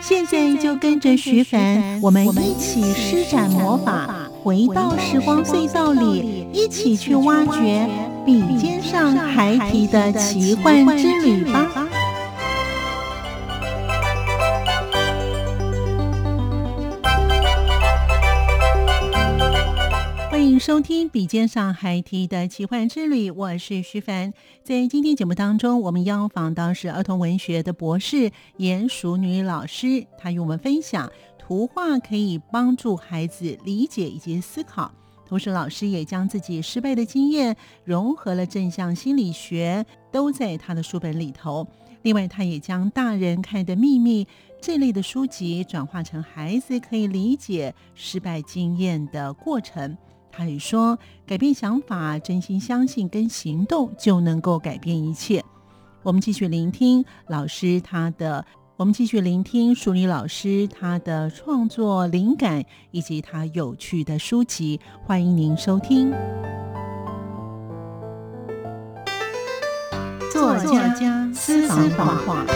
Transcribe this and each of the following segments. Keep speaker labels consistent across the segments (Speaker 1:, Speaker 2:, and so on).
Speaker 1: 现在就跟着徐凡，我们一起施展魔法，回到时光隧道里，一起去挖掘笔尖上孩提的奇幻之旅吧。收听笔尖上孩提的奇幻之旅，我是徐凡。在今天节目当中，我们邀访到是儿童文学的博士颜淑女老师，她与我们分享图画可以帮助孩子理解以及思考。同时，老师也将自己失败的经验融合了正向心理学，都在他的书本里头。另外，他也将《大人看的秘密》这类的书籍转化成孩子可以理解失败经验的过程。他也说，改变想法，真心相信跟行动就能够改变一切。我们继续聆听老师他的，我们继续聆听淑女老师他的创作灵感以及他有趣的书籍。欢迎您收听。作家私房话。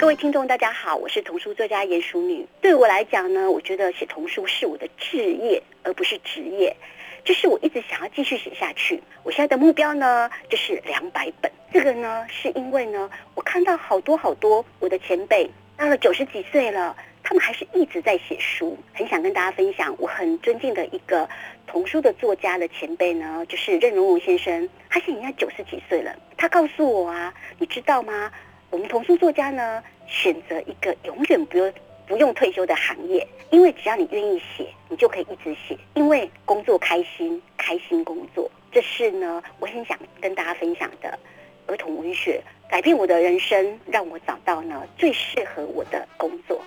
Speaker 2: 各位听众，大家好，我是童书作家严淑女。对我来讲呢，我觉得写童书是我的志业，而不是职业。这是我一直想要继续写下去。我现在的目标呢，就是两百本。这个呢，是因为呢，我看到好多好多我的前辈到了九十几岁了，他们还是一直在写书。很想跟大家分享，我很尊敬的一个童书的作家的前辈呢，就是任溶溶先生。他现在已经九十几岁了。他告诉我啊，你知道吗？我们童书作家呢，选择一个永远不用不用退休的行业，因为只要你愿意写，你就可以一直写，因为工作开心，开心工作。这是呢，我很想跟大家分享的儿童文学，改变我的人生，让我找到呢最适合我的工作。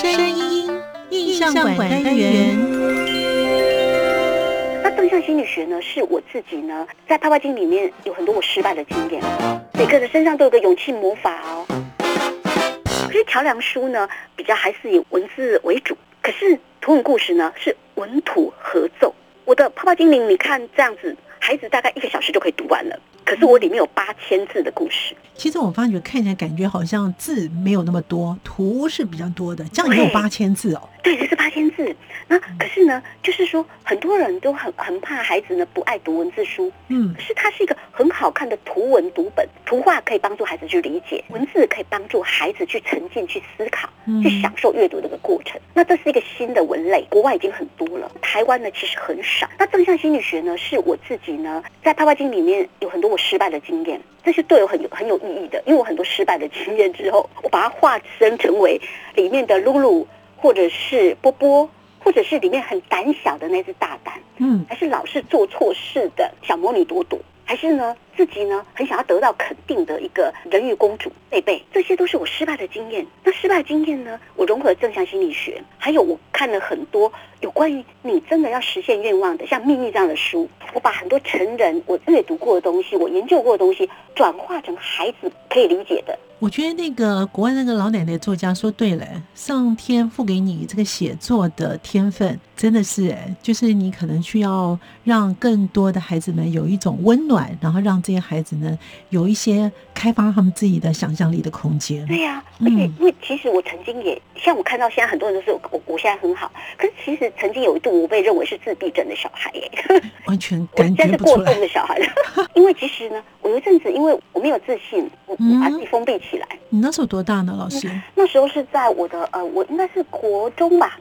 Speaker 1: 声音印象馆单元。
Speaker 2: 正向心理学呢，是我自己呢，在《爸爸经》里面有很多我失败的经验。每个人身上都有个勇气魔法哦。可是桥梁书呢，比较还是以文字为主。可是图文故事呢，是文图合奏。我的《泡泡精灵，你看这样子，孩子大概一个小时就可以读完了。可是我里面有八千字的故事。
Speaker 1: 其实我发觉看起来感觉好像字没有那么多，图是比较多的。这样也有八千字哦。
Speaker 2: 对，这是八千字。那可是呢，就是说很多人都很很怕孩子呢不爱读文字书。嗯。可是它是一个很好看的图文读本，图画可以帮助孩子去理解，文字可以帮助孩子去沉浸、去思考、去享受阅读这个过程。那这是一个新的文类，国外已经很多了，台湾呢其实很少。那正向心理学呢，是我自己呢在《爸爸经》里面有很多我失败的经验，这是对我很有很有意义的，因为我很多失败的经验之后，我把它化身成为里面的露露。或者是波波，或者是里面很胆小的那只大胆，嗯，还是老是做错事的小魔女朵朵，还是呢自己呢很想要得到肯定的一个人鱼公主贝贝，这些都是我失败的经验。那失败经验呢，我融合正向心理学，还有我看了很多有关于你真的要实现愿望的，像《秘密》这样的书，我把很多成人我阅读过的东西，我研究过的东西，转化成孩子可以理解的。
Speaker 1: 我觉得那个国外那个老奶奶作家说对了，上天赋给你这个写作的天分，真的是哎，就是你可能需要让更多的孩子们有一种温暖，然后让这些孩子呢有一些开发他们自己的想象力的空间。
Speaker 2: 对呀、啊，而且因为其实我曾经也像我看到现在很多人都是我我现在很好，可是其实曾经有一度我被认为是自闭症的小孩耶，
Speaker 1: 完全 感觉不出来。过动的小孩，因为其实呢，我有一阵子因为我没有自信，我我把自己封闭起来。你那时候多大呢，老师？
Speaker 2: 那时候是在我的呃，我应该是国中吧。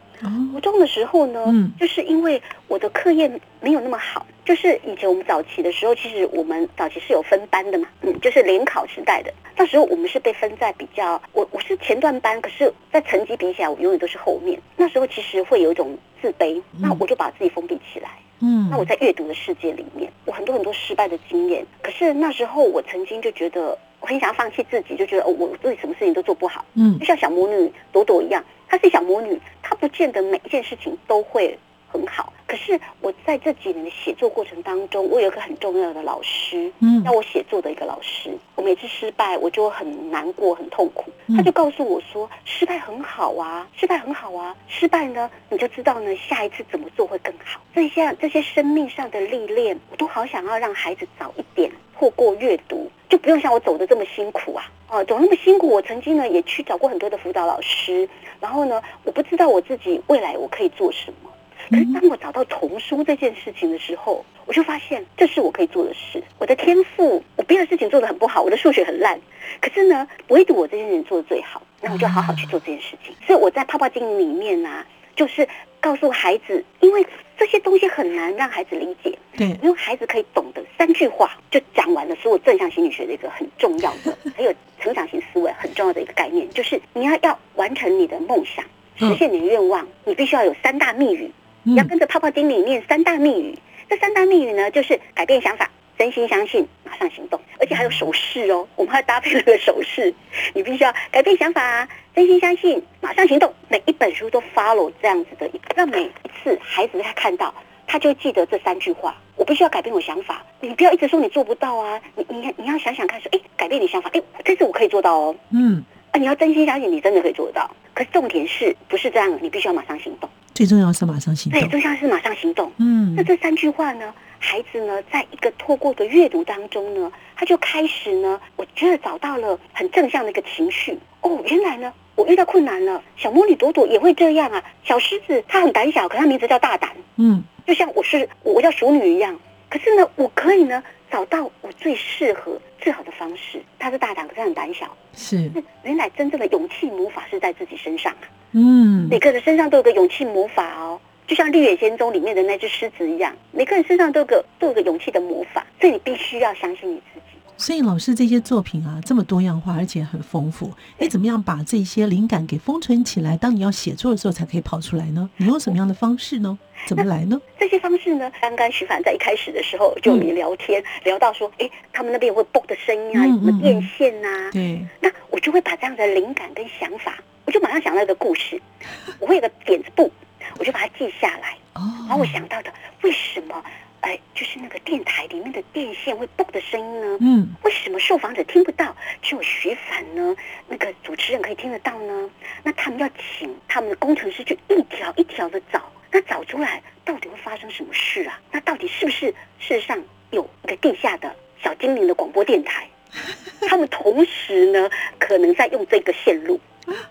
Speaker 2: 国中的时候呢，嗯，就是因为我的课业没有那么好，就是以前我们早期的时候，其实我们早期是有分班的嘛，嗯，就是联考时代的，那时候我们是被分在比较，我我是前段班，可是，在成绩比起来，我永远都是后面。那时候其实会有一种自卑，那我就把自己封闭起来，嗯，那我在阅读的世界里面，我很多很多失败的经验，可是那时候我曾经就觉得我很想要放弃自己，就觉得哦，我自己什么事情都做不好，嗯，就像小魔女朵朵一样。她是小魔女，她不见得每一件事情都会很好。可是我在这几年的写作过程当中，我有一个很重要的老师，嗯，教我写作的一个老师。我每次失败，我就很难过、很痛苦。他就告诉我说：“失败很好啊，失败很好啊，失败呢，你就知道呢，下一次怎么做会更好。”这些这些生命上的历练，我都好想要让孩子早一点透过阅读，就不用像我走的这么辛苦啊。哦，走那么辛苦，我曾经呢也去找过很多的辅导老师，然后呢，我不知道我自己未来我可以做什么。可是当我找到童书这件事情的时候，我就发现这是我可以做的事。我的天赋，我别的事情做得很不好，我的数学很烂，可是呢，唯独我这件事情做的最好，那我就好好去做这件事情。所以我在泡泡经营里面呢、啊，就是告诉孩子，因为这些东西很难让孩子理解，对，因为孩子可以懂得三句话就讲完了所有正向心理学的一个很重要的，还有成长型思维很重要的一个概念，就是你要要完成你的梦想，实现你的愿望，你必须要有三大密语。你要跟着泡泡经里面三大密语，这三大密语呢，就是改变想法、真心相信、马上行动，而且还有手势哦。我们还要搭配了个手势，你必须要改变想法、真心相信、马上行动。每一本书都 follow 这样子的，让每一次孩子他看到，他就记得这三句话。我必须要改变我想法，你不要一直说你做不到啊，你你你要想想看，说哎，改变你想法，哎，这次我可以做到哦。嗯，啊，你要真心相信，你真的可以做得到。可是重点是不是这样？你必须要马上行动。
Speaker 1: 最重要是马上行动。
Speaker 2: 对，最重要是马上行动。嗯，那这三句话呢，孩子呢，在一个透过一个阅读当中呢，他就开始呢，我觉得找到了很正向的一个情绪。哦，原来呢，我遇到困难了，小魔女朵朵也会这样啊。小狮子它很胆小，可它名字叫大胆。嗯，就像我是我叫淑女一样，可是呢，我可以呢找到我最适合、最好的方式。他是大胆，可是很胆小。是，原来真正的勇气魔法是在自己身上啊。嗯，每个人身上都有个勇气魔法哦，就像《绿野仙踪》里面的那只狮子一样，每个人身上都有个都有个勇气的魔法，所以你必须要相信你自己。
Speaker 1: 所以老师这些作品啊，这么多样化，而且很丰富，你怎么样把这些灵感给封存起来？当你要写作的时候，才可以跑出来呢？你用什么样的方式呢？怎么来呢？
Speaker 2: 这些方式呢？刚刚徐凡在一开始的时候就你聊天、嗯、聊到说，哎，他们那边有会蹦的声音啊，有什么电线啊？对，那我就会把这样的灵感跟想法。我就马上想到一个故事，我会有个点子簿，我就把它记下来。哦，然后我想到的，为什么，哎，就是那个电台里面的电线会嘣的声音呢？嗯，为什么受访者听不到，只有徐帆呢？那个主持人可以听得到呢？那他们要请他们的工程师去一条一条的找，那找出来到底会发生什么事啊？那到底是不是事实上有一个地下的小精灵的广播电台？他们同时呢，可能在用这个线路。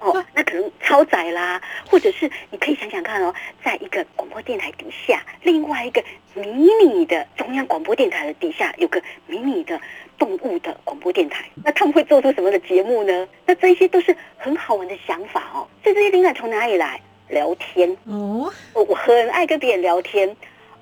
Speaker 2: 哦，那可能超载啦，或者是你可以想想看哦，在一个广播电台底下，另外一个迷你的中央广播电台的底下，有个迷你的动物的广播电台。那他们会做出什么的节目呢？那这些都是很好玩的想法哦。所以这些灵感从哪里来？聊天哦，我我很爱跟别人聊天，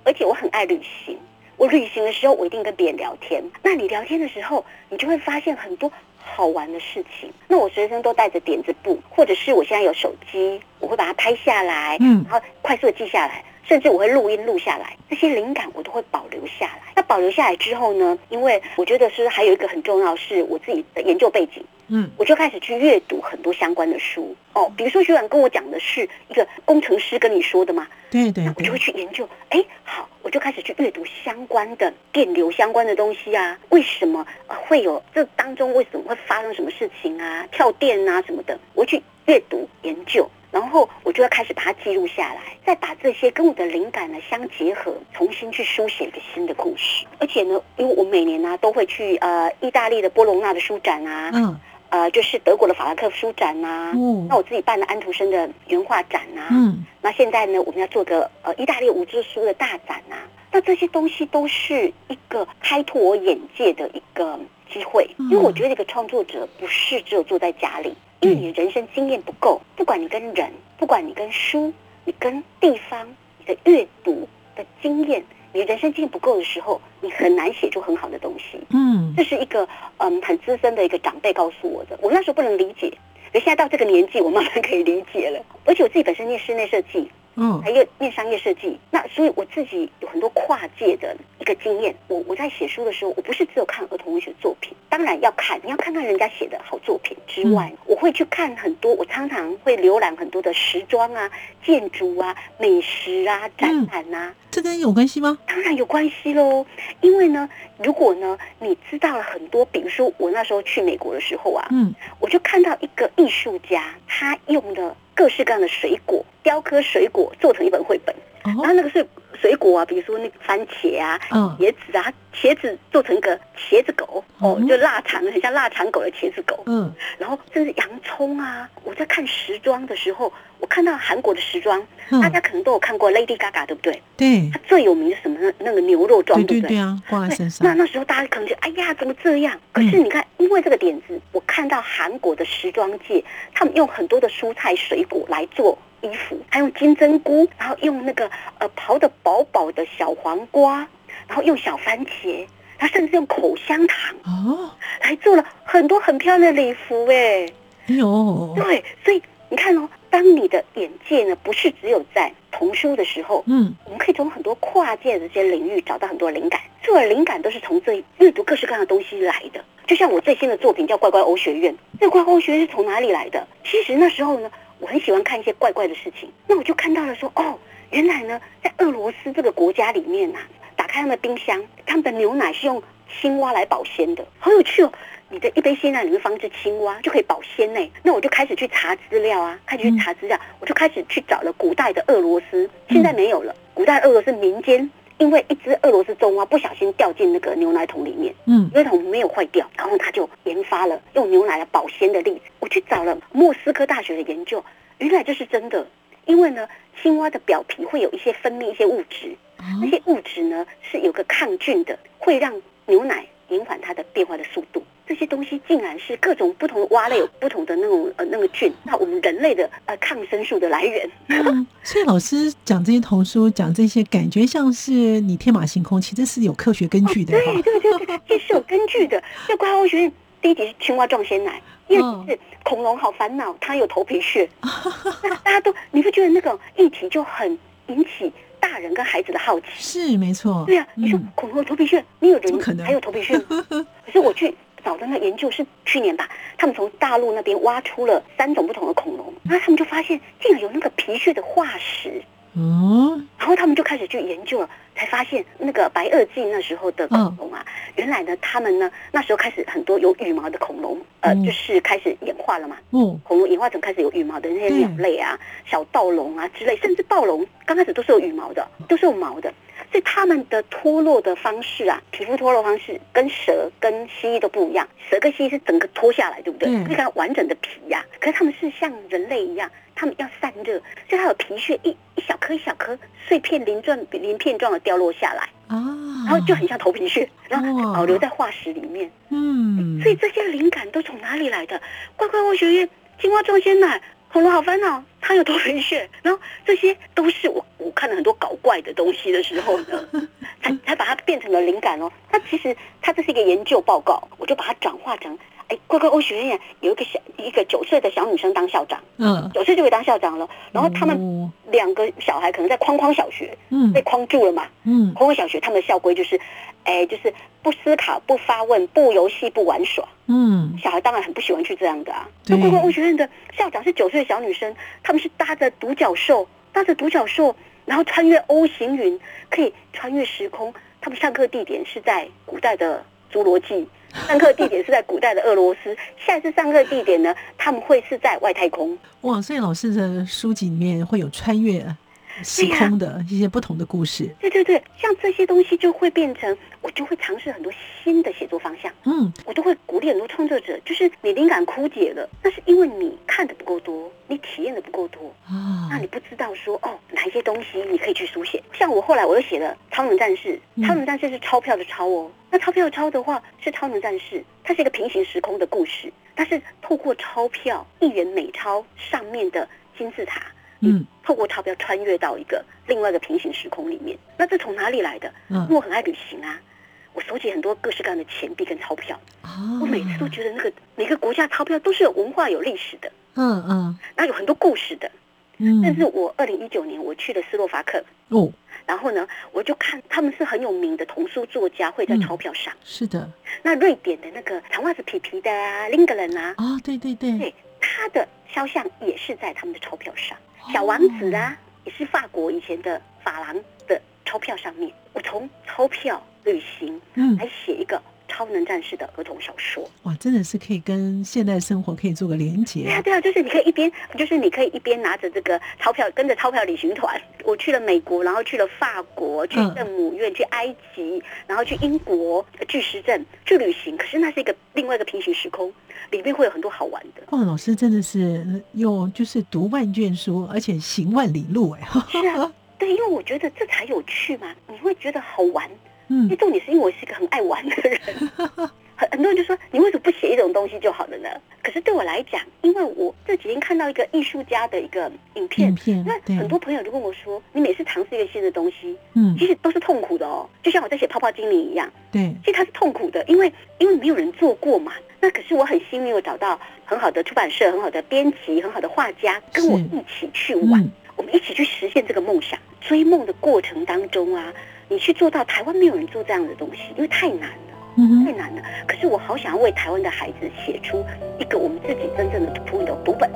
Speaker 2: 而且我很爱旅行。我旅行的时候，我一定跟别人聊天。那你聊天的时候，你就会发现很多好玩的事情。那我随身都带着点子簿，或者是我现在有手机，我会把它拍下来，嗯，然后快速的记下来，甚至我会录音录下来。这些灵感我都会保留下来。那保留下来之后呢？因为我觉得是还有一个很重要，是我自己的研究背景。嗯，我就开始去阅读很多相关的书哦，比如说学长跟我讲的是一个工程师跟你说的嘛，对对，那我就会去研究，哎，好，我就开始去阅读相关的电流相关的东西啊，为什么会有这当中为什么会发生什么事情啊，跳电啊什么的，我去阅读研究，然后我就要开始把它记录下来，再把这些跟我的灵感呢相结合，重新去书写一个新的故事，而且呢，因为我每年呢、啊、都会去呃意大利的波隆纳的书展啊，嗯。呃，就是德国的法兰克福书展呐、啊，嗯，那我自己办的安徒生的原画展呐、啊，嗯，那现在呢，我们要做个呃意大利五字书的大展呐、啊，那这些东西都是一个开拓我眼界的一个机会，因为我觉得一个创作者不是只有坐在家里，因为你的人生经验不够，不管你跟人，不管你跟书，你跟地方、你的阅读的经验，你人生经验不够的时候，你很难写出很好的东西。
Speaker 1: 嗯，
Speaker 2: 这是一个嗯很资深的一个长辈告诉我的，我那时候不能理解，可现在到这个年纪，我慢慢可以理解了。而且我自己本身念室内设计。
Speaker 1: 嗯，
Speaker 2: 还有念商业设计，那所以我自己有很多跨界的一个经验。我我在写书的时候，我不是只有看儿童文学作品，当然要看，你要看看人家写的好作品之外，嗯、我会去看很多，我常常会浏览很多的时装啊、建筑啊、美食啊、展览啊。
Speaker 1: 嗯、这跟有关系吗？
Speaker 2: 当然有关系喽，因为呢，如果呢你知道了很多，比如说我那时候去美国的时候啊，嗯，我就看到一个艺术家，他用的。各式各样的水果，雕刻水果做成一本绘本，然后那个是水果啊，比如说那个番茄啊、茄子啊，茄子做成一个茄子狗，哦，就腊肠，很像腊肠狗的茄子狗，嗯，然后甚至洋葱啊。我在看时装的时候，我看到韩国的时装，大家可能都有看过 Lady Gaga，对不对？
Speaker 1: 对，
Speaker 2: 它最有名的什么？那个牛肉装，对不对？
Speaker 1: 对啊，挂在身上。
Speaker 2: 那那时候大家可能就哎呀，怎么这样？可是你看，因为这个点子，我看到韩国的时装界，他们用很多的蔬菜水果来做衣服，还用金针菇，然后用那个呃刨的薄薄的小黄瓜，然后用小番茄，他甚至用口香糖哦，来做了很多很漂亮的礼服，哎，
Speaker 1: 哎呦，
Speaker 2: 对，所以你看哦，当你的眼界呢，不是只有在童书的时候，嗯，我们可以从很多跨界的这些领域找到很多灵感，这灵感都是从这阅读各式各样的东西来的。就像我最新的作品叫《怪怪欧学院》，这个怪怪欧学院是从哪里来的？其实那时候呢，我很喜欢看一些怪怪的事情，那我就看到了说，哦，原来呢，在俄罗斯这个国家里面呐、啊，打开他们的冰箱，他们的牛奶是用青蛙来保鲜的，好有趣哦！你的一杯鲜奶里面放只青蛙就可以保鲜呢。那我就开始去查资料啊，开始去查资料，我就开始去找了古代的俄罗斯，现在没有了。古代俄罗斯民间。因为一只俄罗斯棕蛙不小心掉进那个牛奶桶里面，嗯，牛奶桶没有坏掉，然后他就研发了用牛奶来保鲜的例子。我去找了莫斯科大学的研究，原来这是真的。因为呢，青蛙的表皮会有一些分泌一些物质，那些物质呢是有个抗菌的，会让牛奶延缓它的变化的速度。这些东西竟然是各种不同的蛙类有不同的那种呃那个菌，那我们人类的呃抗生素的来源。
Speaker 1: 嗯，所以老师讲这些童书，讲这些，感觉像是你天马行空，其实是有科学根据的。
Speaker 2: 哦、对对对对，这是有根据的。就怪物学院第一集是青蛙撞鲜奶，第二集是恐龙好烦恼，它有头皮屑。那 大家都你不觉得那个议题就很引起大人跟孩子的好奇？
Speaker 1: 是没错。
Speaker 2: 对啊，你说恐龙有头皮屑，你有人还有头皮屑吗？可是我去。找的那研究是去年吧，他们从大陆那边挖出了三种不同的恐龙，然后他们就发现竟然有那个皮屑的化石，嗯，然后他们就开始去研究了，才发现那个白垩纪那时候的恐龙啊，原来呢，他们呢那时候开始很多有羽毛的恐龙，呃，就是开始演化了嘛，嗯，恐龙演化成开始有羽毛的那些鸟类啊，小盗龙啊之类，甚至暴龙刚开始都是有羽毛的，都是有毛的。所以他们的脱落的方式啊，皮肤脱落方式跟蛇跟蜥蜴都不一样。蛇跟蜥蜴是整个脱下来，对不对？你看完整的皮呀、啊。可是他们是像人类一样，他们要散热，所以它有皮屑一一小颗一小颗碎片鳞状鳞片状的掉落下来啊，然后就很像头皮屑，然后保留在化石里面。嗯，所以这些灵感都从哪里来的？怪怪物学院，青蛙撞鲜奶。恐龙好烦恼，他有头皮屑，然后这些都是我我看了很多搞怪的东西的时候呢，才才把它变成了灵感哦。它其实它这是一个研究报告，我就把它转化成，哎，怪怪欧学院有一个小一个九岁的小女生当校长，嗯，九岁就可以当校长了。然后他们两个小孩可能在框框小学，嗯，被框住了嘛，嗯，框框小学他们的校规就是，哎，就是不思考、不发问、不游戏、不玩耍。嗯，小孩当然很不喜欢去这样的啊。那怪怪欧学院的校长是九岁的小女生，他们是搭着独角兽，搭着独角兽，然后穿越 O 型云，可以穿越时空。他们上课地点是在古代的侏罗纪，上课地点是在古代的俄罗斯，下一次上课地点呢，他们会是在外太空。
Speaker 1: 哇，所以老师的书籍里面会有穿越时空的一些不同的故事，
Speaker 2: 对对对，像这些东西就会变成，我就会尝试很多新的写作方向。嗯，我都会鼓励很多创作者，就是你灵感枯竭了，那是因为你看的不够多，你体验的不够多啊，那你不知道说哦，哪一些东西你可以去书写。像我后来我又写了《超能战士》，《超能战士》是钞票的钞哦，那钞票的钞的话是超能战士，它是一个平行时空的故事，它是透过钞票一元美钞上面的金字塔。嗯，透过钞票穿越到一个另外一个平行时空里面。那这从哪里来的？嗯，因为我很爱旅行啊，我收集很多各式各样的钱币跟钞票。哦，我每次都觉得那个每个国家钞票都是有文化、有历史的。嗯嗯，那有很多故事的。嗯，但是我二零一九年我去了斯洛伐克。哦。然后呢，我就看他们是很有名的童书作家，会在钞票上。
Speaker 1: 嗯、是的。
Speaker 2: 那瑞典的那个长袜子皮皮的啊，林格伦啊，
Speaker 1: 哦，对对对，
Speaker 2: 对，他的肖像也是在他们的钞票上。哦、小王子啊，也是法国以前的法郎的钞票上面。我从钞票旅行，嗯，来写一个。超能战士的儿童小说，
Speaker 1: 哇，真的是可以跟现代生活可以做个连结。
Speaker 2: 对啊，对啊，就是你可以一边，就是你可以一边拿着这个钞票，跟着钞票旅行团，我去了美国，然后去了法国，去圣母院，嗯、去埃及，然后去英国巨石阵去旅行。可是那是一个另外一个平行时空，里面会有很多好玩的。
Speaker 1: 哇，老师真的是又就是读万卷书，而且行万里路，哎，
Speaker 2: 是啊，对，因为我觉得这才有趣嘛，你会觉得好玩。嗯，重点是因为我是一个很爱玩的人，很很多人就说，你为什么不写一种东西就好了呢？可是对我来讲，因为我这几天看到一个艺术家的一个影片，影片，那很多朋友就跟我说，你每次尝试一个新的东西，嗯，其实都是痛苦的哦，就像我在写泡泡精灵一样，
Speaker 1: 对，
Speaker 2: 其实它是痛苦的，因为因为没有人做过嘛。那可是我很幸运，我找到很好的出版社、很好的编辑、很好的画家，跟我一起去玩，嗯，我们一起去实现这个梦想。追梦的过程当中啊。你去做到台湾没有人做这样的东西，因为太难了，嗯，太难了。可是我好想要为台湾的孩子写出一个我们自己真正的图文的读本。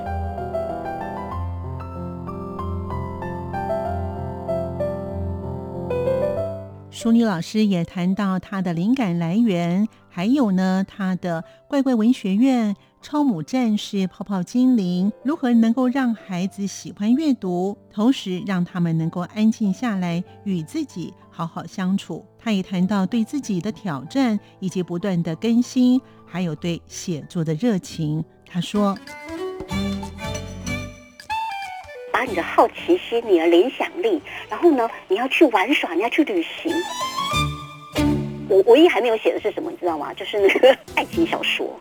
Speaker 1: 淑女老师也谈到她的灵感来源，还有呢，她的怪怪文学院。超母战士、泡泡精灵如何能够让孩子喜欢阅读，同时让他们能够安静下来与自己好好相处？他也谈到对自己的挑战以及不断的更新，还有对写作的热情。他说：“
Speaker 2: 把你的好奇心、你的联想力，然后呢，你要去玩耍，你要去旅行。我唯一还没有写的是什么，你知道吗？就是那个爱情小说。”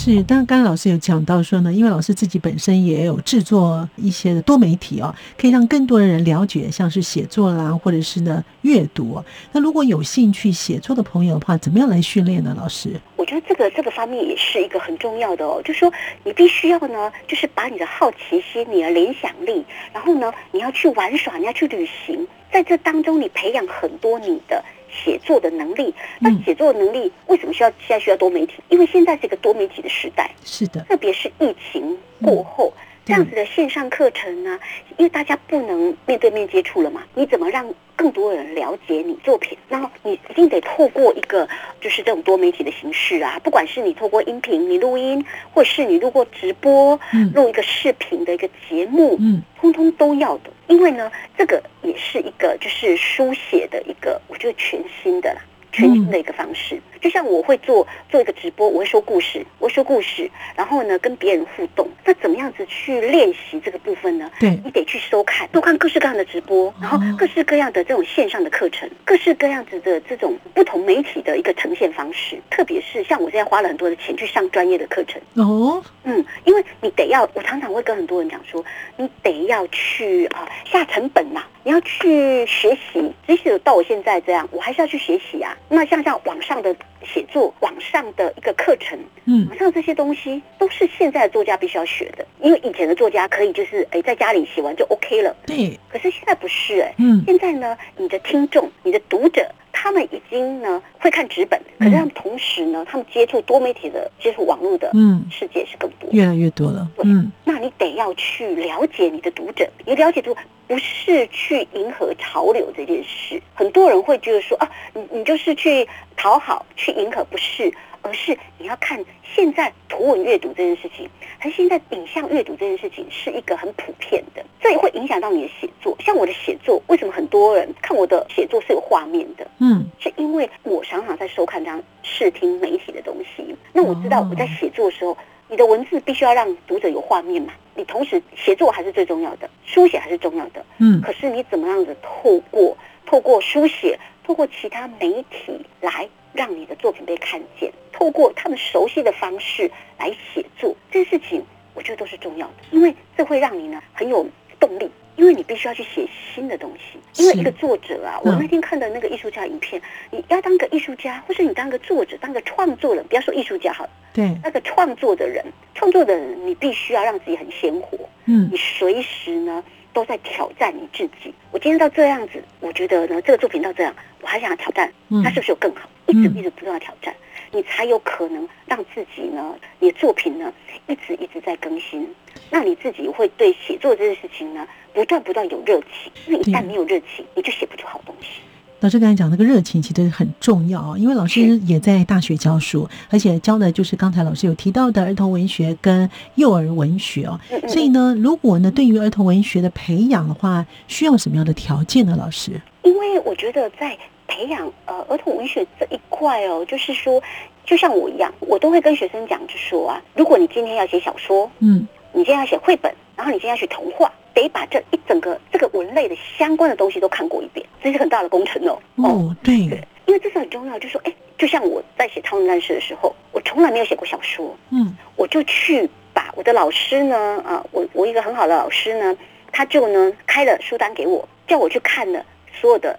Speaker 1: 是，但刚刚老师有讲到说呢，因为老师自己本身也有制作一些的多媒体哦，可以让更多的人了解，像是写作啦，或者是呢阅读。那如果有兴趣写作的朋友的话，怎么样来训练呢？老师，
Speaker 2: 我觉得这个这个方面也是一个很重要的哦，就是说你必须要呢，就是把你的好奇心、你的联想力，然后呢，你要去玩耍，你要去旅行，在这当中你培养很多你的。写作的能力，那写作能力为什么需要现在需要多媒体？因为现在是一个多媒体的时代，
Speaker 1: 是的，
Speaker 2: 特别是疫情过后。嗯这样子的线上课程呢，因为大家不能面对面接触了嘛，你怎么让更多人了解你作品？然后你一定得透过一个就是这种多媒体的形式啊，不管是你透过音频你录音，或是你录过直播，录一个视频的一个节目，嗯，通通都要的。因为呢，这个也是一个就是书写的一个，我觉得全新的啦。全新的一个方式，嗯、就像我会做做一个直播，我会说故事，我会说故事，然后呢跟别人互动。那怎么样子去练习这个部分呢？
Speaker 1: 对，
Speaker 2: 你得去收看，收看各式各样的直播，然后各式各样的这种线上的课程，各式各样子的这种不同媒体的一个呈现方式。特别是像我现在花了很多的钱去上专业的课程
Speaker 1: 哦，
Speaker 2: 嗯，因为你得要，我常常会跟很多人讲说，你得要去啊、呃、下成本呐、啊，你要去学习，即使到我现在这样，我还是要去学习啊。那像像网上的写作，网上的一个课程，嗯，网上这些东西都是现在的作家必须要学的，因为以前的作家可以就是哎在家里写完就 OK 了，
Speaker 1: 对。
Speaker 2: 可是现在不是哎，嗯，现在呢，你的听众、你的读者，他们已经呢会看纸本，可是他们同时呢，他们接触多媒体的、接触网络的，嗯，世界是更多，
Speaker 1: 越来越多了，嗯。
Speaker 2: 那你得要去了解你的读者，你了解读。不是去迎合潮流这件事，很多人会觉得说啊，你你就是去讨好、去迎合，不是，而是你要看现在图文阅读这件事情，还是现在影像阅读这件事情是一个很普遍的，这也会影响到你的写作。像我的写作，为什么很多人看我的写作是有画面的？嗯，是因为我常常在收看这样视听媒体的东西，那我知道我在写作的时候。你的文字必须要让读者有画面嘛？你同时写作还是最重要的，书写还是重要的。嗯，可是你怎么样子透过透过书写，透过其他媒体来让你的作品被看见，透过他们熟悉的方式来写作，这件事情我觉得都是重要的，因为这会让你呢很有动力。因为你必须要去写新的东西，因为一个作者啊，我那天看的那个艺术家影片，你要当个艺术家，或是你当个作者，当个创作人，不要说艺术家好了，
Speaker 1: 对，
Speaker 2: 那个创作的人，创作的人，你必须要让自己很鲜活，
Speaker 1: 嗯，
Speaker 2: 你随时呢都在挑战你自己。我今天到这样子，我觉得呢，这个作品到这样，我还想要挑战，它是不是有更好？一直一直不断的挑战。你才有可能让自己呢，你的作品呢，一直一直在更新。那你自己会对写作这件事情呢，不断不断有热情。因为一旦没有热情，你就写不出好东西。
Speaker 1: 老师刚才讲那个热情其实很重要啊，因为老师也在大学教书，而且教的就是刚才老师有提到的儿童文学跟幼儿文学哦。所以呢，如果呢，对于儿童文学的培养的话，需要什么样的条件呢？老师？
Speaker 2: 因为我觉得在。培养呃儿童文学这一块哦，就是说，就像我一样，我都会跟学生讲，就说啊，如果你今天要写小说，
Speaker 1: 嗯，
Speaker 2: 你今天要写绘本，然后你今天要写童话，得把这一整个这个文类的相关的东西都看过一遍，这是很大的工程哦。
Speaker 1: 哦，对，对，
Speaker 2: 因为这是很重要。就说，哎，就像我在写《超能战士》的时候，我从来没有写过小说，
Speaker 1: 嗯，
Speaker 2: 我就去把我的老师呢，啊，我我一个很好的老师呢，他就呢开了书单给我，叫我去看了所有的。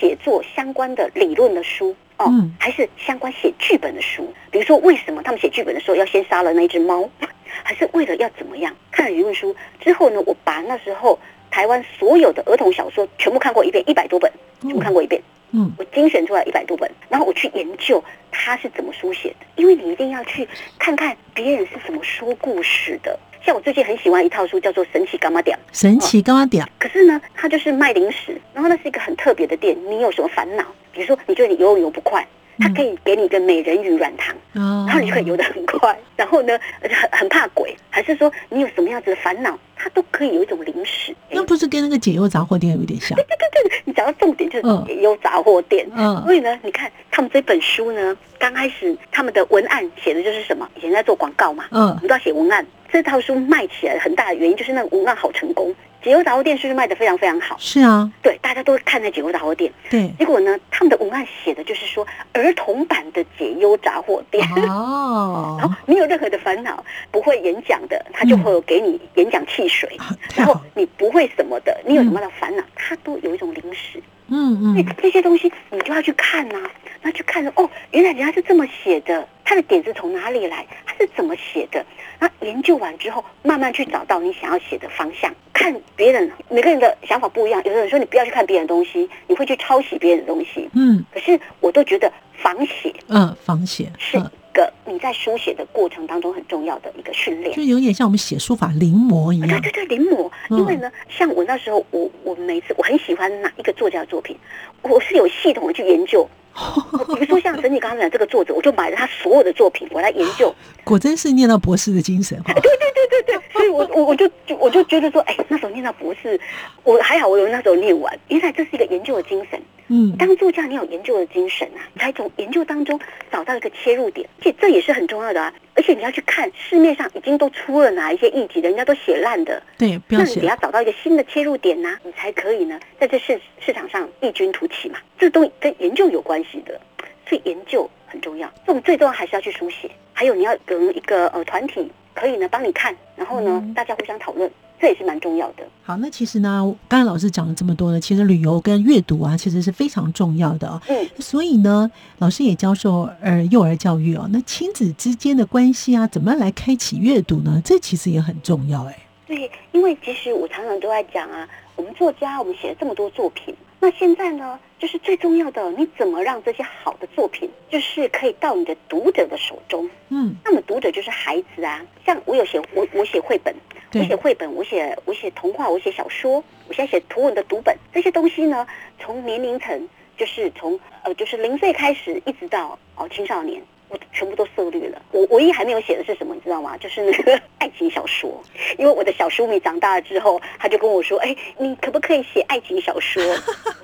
Speaker 2: 写作相关的理论的书哦，
Speaker 1: 嗯，
Speaker 2: 还是相关写剧本的书。比如说，为什么他们写剧本的时候要先杀了那只猫？还是为了要怎么样？看了理论书之后呢，我把那时候台湾所有的儿童小说全部看过一遍，一百多本，全部看过一遍。
Speaker 1: 嗯，
Speaker 2: 我精选出来一百多本，然后我去研究他是怎么书写的，因为你一定要去看看别人是怎么说故事的。像我最近很喜欢一套书，叫做《神奇柑仔店》。
Speaker 1: 神奇柑仔店。
Speaker 2: 可是呢，它就是卖零食，然后那是一个很特别的店。你有什么烦恼？比如说，你觉得你游泳游不快，它可以给你一个美人鱼软糖，
Speaker 1: 嗯，
Speaker 2: 然后你就可以游得很快。然后呢，很很怕鬼，还是说你有什么样子的烦恼，它都可以有一种零食。
Speaker 1: 那不是跟那个解忧杂货店有点像？
Speaker 2: 对对对对，你讲到重点就是解忧杂货店。
Speaker 1: 嗯，
Speaker 2: 所以呢，你看他们这本书呢，刚开始他们的文案写的就是什么？以前在做广告嘛，
Speaker 1: 嗯，
Speaker 2: 我们都要写文案。这套书卖起来很大的原因就是那个文案好成功，解忧杂货店是不是卖的非常非常好？
Speaker 1: 是啊，
Speaker 2: 对，大家都看那解忧杂货店。
Speaker 1: 对，
Speaker 2: 结果呢，他们的文案写的就是说儿童版的解忧杂货店。
Speaker 1: 哦，
Speaker 2: 然后你有任何的烦恼，不会演讲的，他就会给你演讲汽水。
Speaker 1: 嗯、
Speaker 2: 然后你不会什么的，你有什么的烦恼，他都有一种零食。
Speaker 1: 嗯嗯，
Speaker 2: 那这些东西你就要去看呐、啊，那去看哦，原来人家是这么写的，他的点子从哪里来，他是怎么写的？那研究完之后，慢慢去找到你想要写的方向。看别人，每个人的想法不一样。有的人说你不要去看别人的东西，你会去抄袭别人的东西。
Speaker 1: 嗯，
Speaker 2: 可是我都觉得仿写，
Speaker 1: 嗯，仿写
Speaker 2: 是一个你在书写的过程当中很重要的一个训练，
Speaker 1: 就有点像我们写书法临摹一样。
Speaker 2: 对对对，临摹。因为呢，像我那时候，我我每次我很喜欢哪一个作家的作品，我是有系统的去研究。比如说像整理刚刚讲这个作者，我就买了他所有的作品，我来研究。
Speaker 1: 果真是念到博士的精神哈。
Speaker 2: 对对对对对，所以我我我就就我就觉得说，哎，那时候念到博士，我还好，我有那时候念完，因为这是一个研究的精神。
Speaker 1: 嗯，
Speaker 2: 当作家你有研究的精神啊，你才从研究当中找到一个切入点，这这也是很重要的啊。而且你要去看市面上已经都出了哪一些议题的，人家都写烂的，
Speaker 1: 对，不要写。
Speaker 2: 那你得要找到一个新的切入点呐、啊，你才可以呢，在这市市场上异军突起嘛。这都跟研究有关系的。所以研究很重要，这种最重要还是要去书写，还有你要跟一个呃团体可以呢帮你看，然后呢、嗯、大家互相讨论，这也是蛮重要的。
Speaker 1: 好，那其实呢，刚才老师讲了这么多呢，其实旅游跟阅读啊，其实是非常重要的哦。
Speaker 2: 嗯，
Speaker 1: 所以呢，老师也教授呃幼儿教育哦，那亲子之间的关系啊，怎么样来开启阅读呢？这其实也很重要哎。
Speaker 2: 对，因为其实我常常都在讲啊，我们作家，我们写了这么多作品。那现在呢，就是最重要的，你怎么让这些好的作品，就是可以到你的读者的手中？
Speaker 1: 嗯，
Speaker 2: 那么读者就是孩子啊。像我有写我我写绘本，我写绘本，我写我写童话，我写小说，我现在写图文的读本，这些东西呢，从年龄层就是从呃就是零岁开始，一直到哦青少年。我全部都涉绿了。我唯一还没有写的是什么，你知道吗？就是那个 爱情小说。因为我的小书迷长大了之后，他就跟我说：“哎，你可不可以写爱情小说？”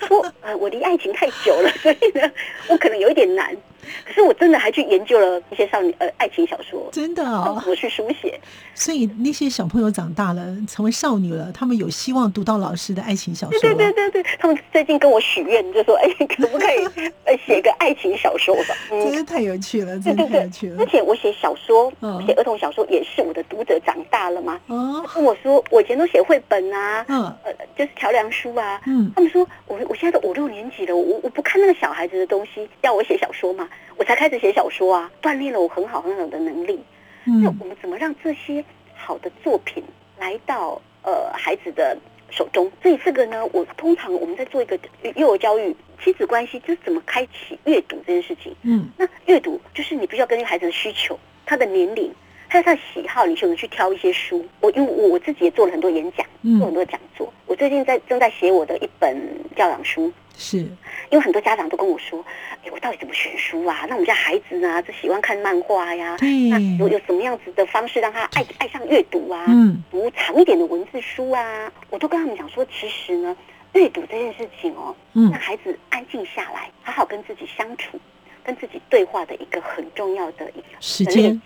Speaker 2: 说：“呃，我离爱情太久了，所以呢，我可能有一点难。” 可是我真的还去研究了一些少女呃爱情小说，
Speaker 1: 真的哦，
Speaker 2: 我去书写。
Speaker 1: 所以那些小朋友长大了，成为少女了，他们有希望读到老师的爱情小说。
Speaker 2: 对对对对，他们最近跟我许愿，就说：“哎，可不可以呃写个爱情小说吧？”
Speaker 1: 嗯，真的太有趣了，真的太有趣了。
Speaker 2: 而且我写小说，我写儿童小说，也是我的读者长大了嘛。
Speaker 1: 哦，
Speaker 2: 跟我说，我以前都写绘本啊，嗯，呃，就是桥梁书啊。嗯，他们说我我现在都五六年级了，我我不看那个小孩子的东西，要我写小说嘛，我才开始写小说啊，锻炼了我很好很好的能力。嗯，那我们怎么让这些好的作品来到呃孩子的手中？所以这个呢，我通常我们在做一个幼儿教育亲子关系，就是怎么开启阅读这件事情。嗯，那阅读就是你必须要根据孩子的需求、他的年龄。还有他的喜好，你就能去挑一些书。我因为我我自己也做了很多演讲，做很多讲座。嗯、我最近在正在写我的一本教养书，
Speaker 1: 是
Speaker 2: 因为很多家长都跟我说：“哎，我到底怎么选书啊？那我们家孩子呢，就喜欢看漫画呀，那有有什么样子的方式让他爱爱上阅读啊？嗯，读长一点的文字书啊？”我都跟他们讲说，其实呢，阅读这件事情哦，让孩子安静下来，好好跟自己相处。跟自己对话的一个很重要的一个
Speaker 1: 时间。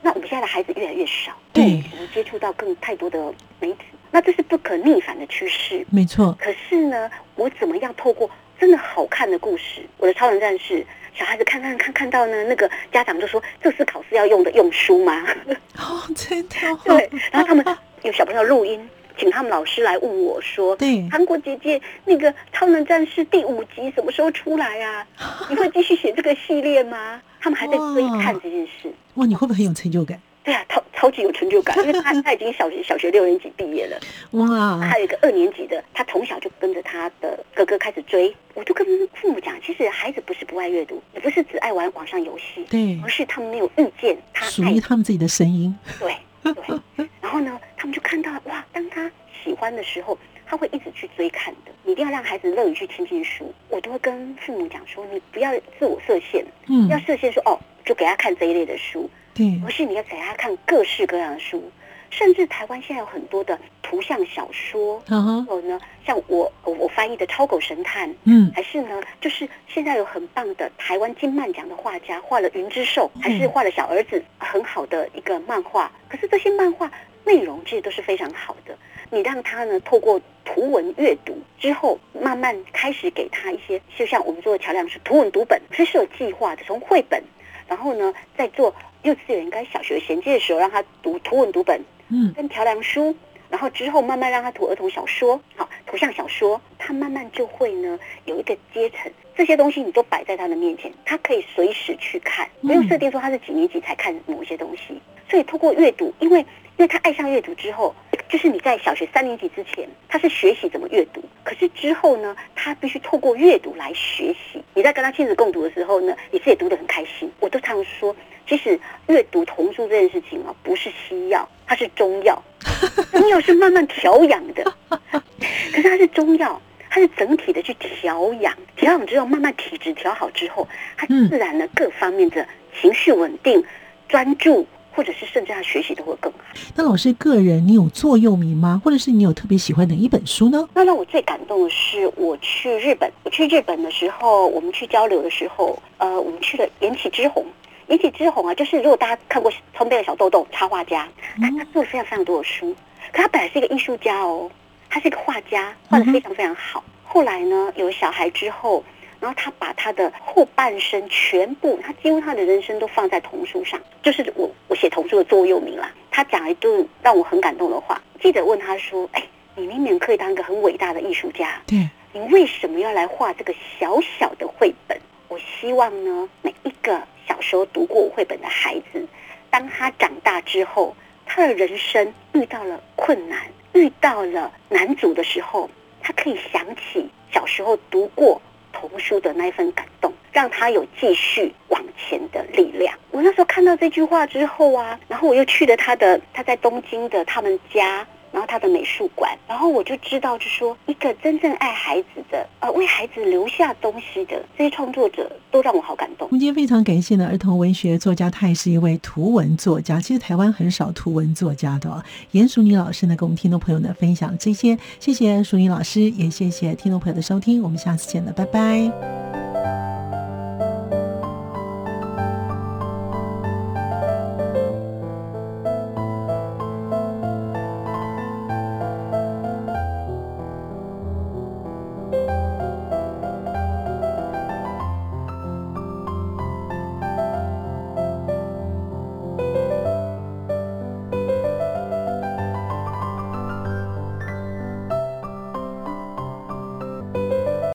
Speaker 2: 那我们现在的孩子越来越少，
Speaker 1: 对，
Speaker 2: 我们接触到更太多的媒体，那这是不可逆反的趋势。
Speaker 1: 没错。
Speaker 2: 可是呢，我怎么样透过真的好看的故事，我的超人战士，小孩子看看看看到呢，那个家长就说，这是考试要用的用书吗？
Speaker 1: 哦，真的。
Speaker 2: 对。然后他们有小朋友录音。请他们老师来问我说：“对，韩国姐姐，那个《超能战士》第五集什么时候出来啊？你会继续写这个系列吗？”他们还在追看这件事。
Speaker 1: 哇，你会不会很有成就感？
Speaker 2: 对啊，超超级有成就感，因为他他已经小学小学六年级毕业了。哇，还有一个二年级的，他从小就跟着他的哥哥开始追。我就跟父母讲，其实孩子不是不爱阅读，也不是只爱玩网上游戏，
Speaker 1: 对，
Speaker 2: 而是他们没有遇见他
Speaker 1: 属于他们自己的声音。
Speaker 2: 对。对，然后呢，他们就看到哇，当他喜欢的时候，他会一直去追看的。你一定要让孩子乐于去亲近书。我都会跟父母讲说，你不要自我设限，嗯，要设限说哦，就给他看这一类的书，
Speaker 1: 对，
Speaker 2: 而是你要给他看各式各样的书。甚至台湾现在有很多的图像小说，然后呢，像我我翻译的《超狗神探》，嗯，还是呢，就是现在有很棒的台湾金漫奖的画家画了《云之兽》，还是画了小儿子很好的一个漫画。可是这些漫画内容其实都是非常好的，你让他呢透过图文阅读之后，慢慢开始给他一些，就像我们做的桥梁是图文读本，是是有计划的，从绘本，然后呢在做幼稚园应该小学衔接的时候，让他读图文读本。嗯，跟桥梁书，然后之后慢慢让他读儿童小说，好，图像小说，他慢慢就会呢有一个阶层，这些东西你都摆在他的面前，他可以随时去看，不用设定说他是几年级才看某些东西。所以通过阅读，因为因为他爱上阅读之后，就是你在小学三年级之前，他是学习怎么阅读，可是之后呢，他必须透过阅读来学习。你在跟他亲子共读的时候呢，你自己读得很开心。我都常说。其实阅读童书这件事情啊，不是西药，它是中药。中药是慢慢调养的，可是它是中药，它是整体的去调养，调养之后慢慢体质调好之后，它自然呢各方面的情绪稳定、专注，或者是甚至他学习都会更好。
Speaker 1: 那老师个人，你有座右铭吗？或者是你有特别喜欢哪一本书呢？
Speaker 2: 那让我最感动的是，我去日本，我去日本的时候，我们去交流的时候，呃，我们去了岩崎之红。岩崎之红啊，就是如果大家看过《葱杯的小豆豆》，插画家，他他做了非常非常多的书，可他本来是一个艺术家哦，他是一个画家，画的非常非常好。后来呢，有小孩之后，然后他把他的后半生全部，他几乎他的人生都放在童书上，就是我我写童书的座右铭啦。他讲了一段让我很感动的话，记者问他说：“哎，你明明可以当一个很伟大的艺术家，
Speaker 1: 对，
Speaker 2: 你为什么要来画这个小小的绘本？”我希望呢，每一个。小时候读过绘本的孩子，当他长大之后，他的人生遇到了困难，遇到了难阻的时候，他可以想起小时候读过童书的那一份感动，让他有继续往前的力量。我那时候看到这句话之后啊，然后我又去了他的他在东京的他们家。他的美术馆，然后我就知道，就说一个真正爱孩子的，呃，为孩子留下东西的这些创作者，都让我好感动。
Speaker 1: 我们今天非常感谢呢，儿童文学作家，他也是一位图文作家。其实台湾很少图文作家的哦。颜淑妮老师呢，跟我们听众朋友呢分享这些，谢谢淑妮老师，也谢谢听众朋友的收听，我们下次见了，拜拜。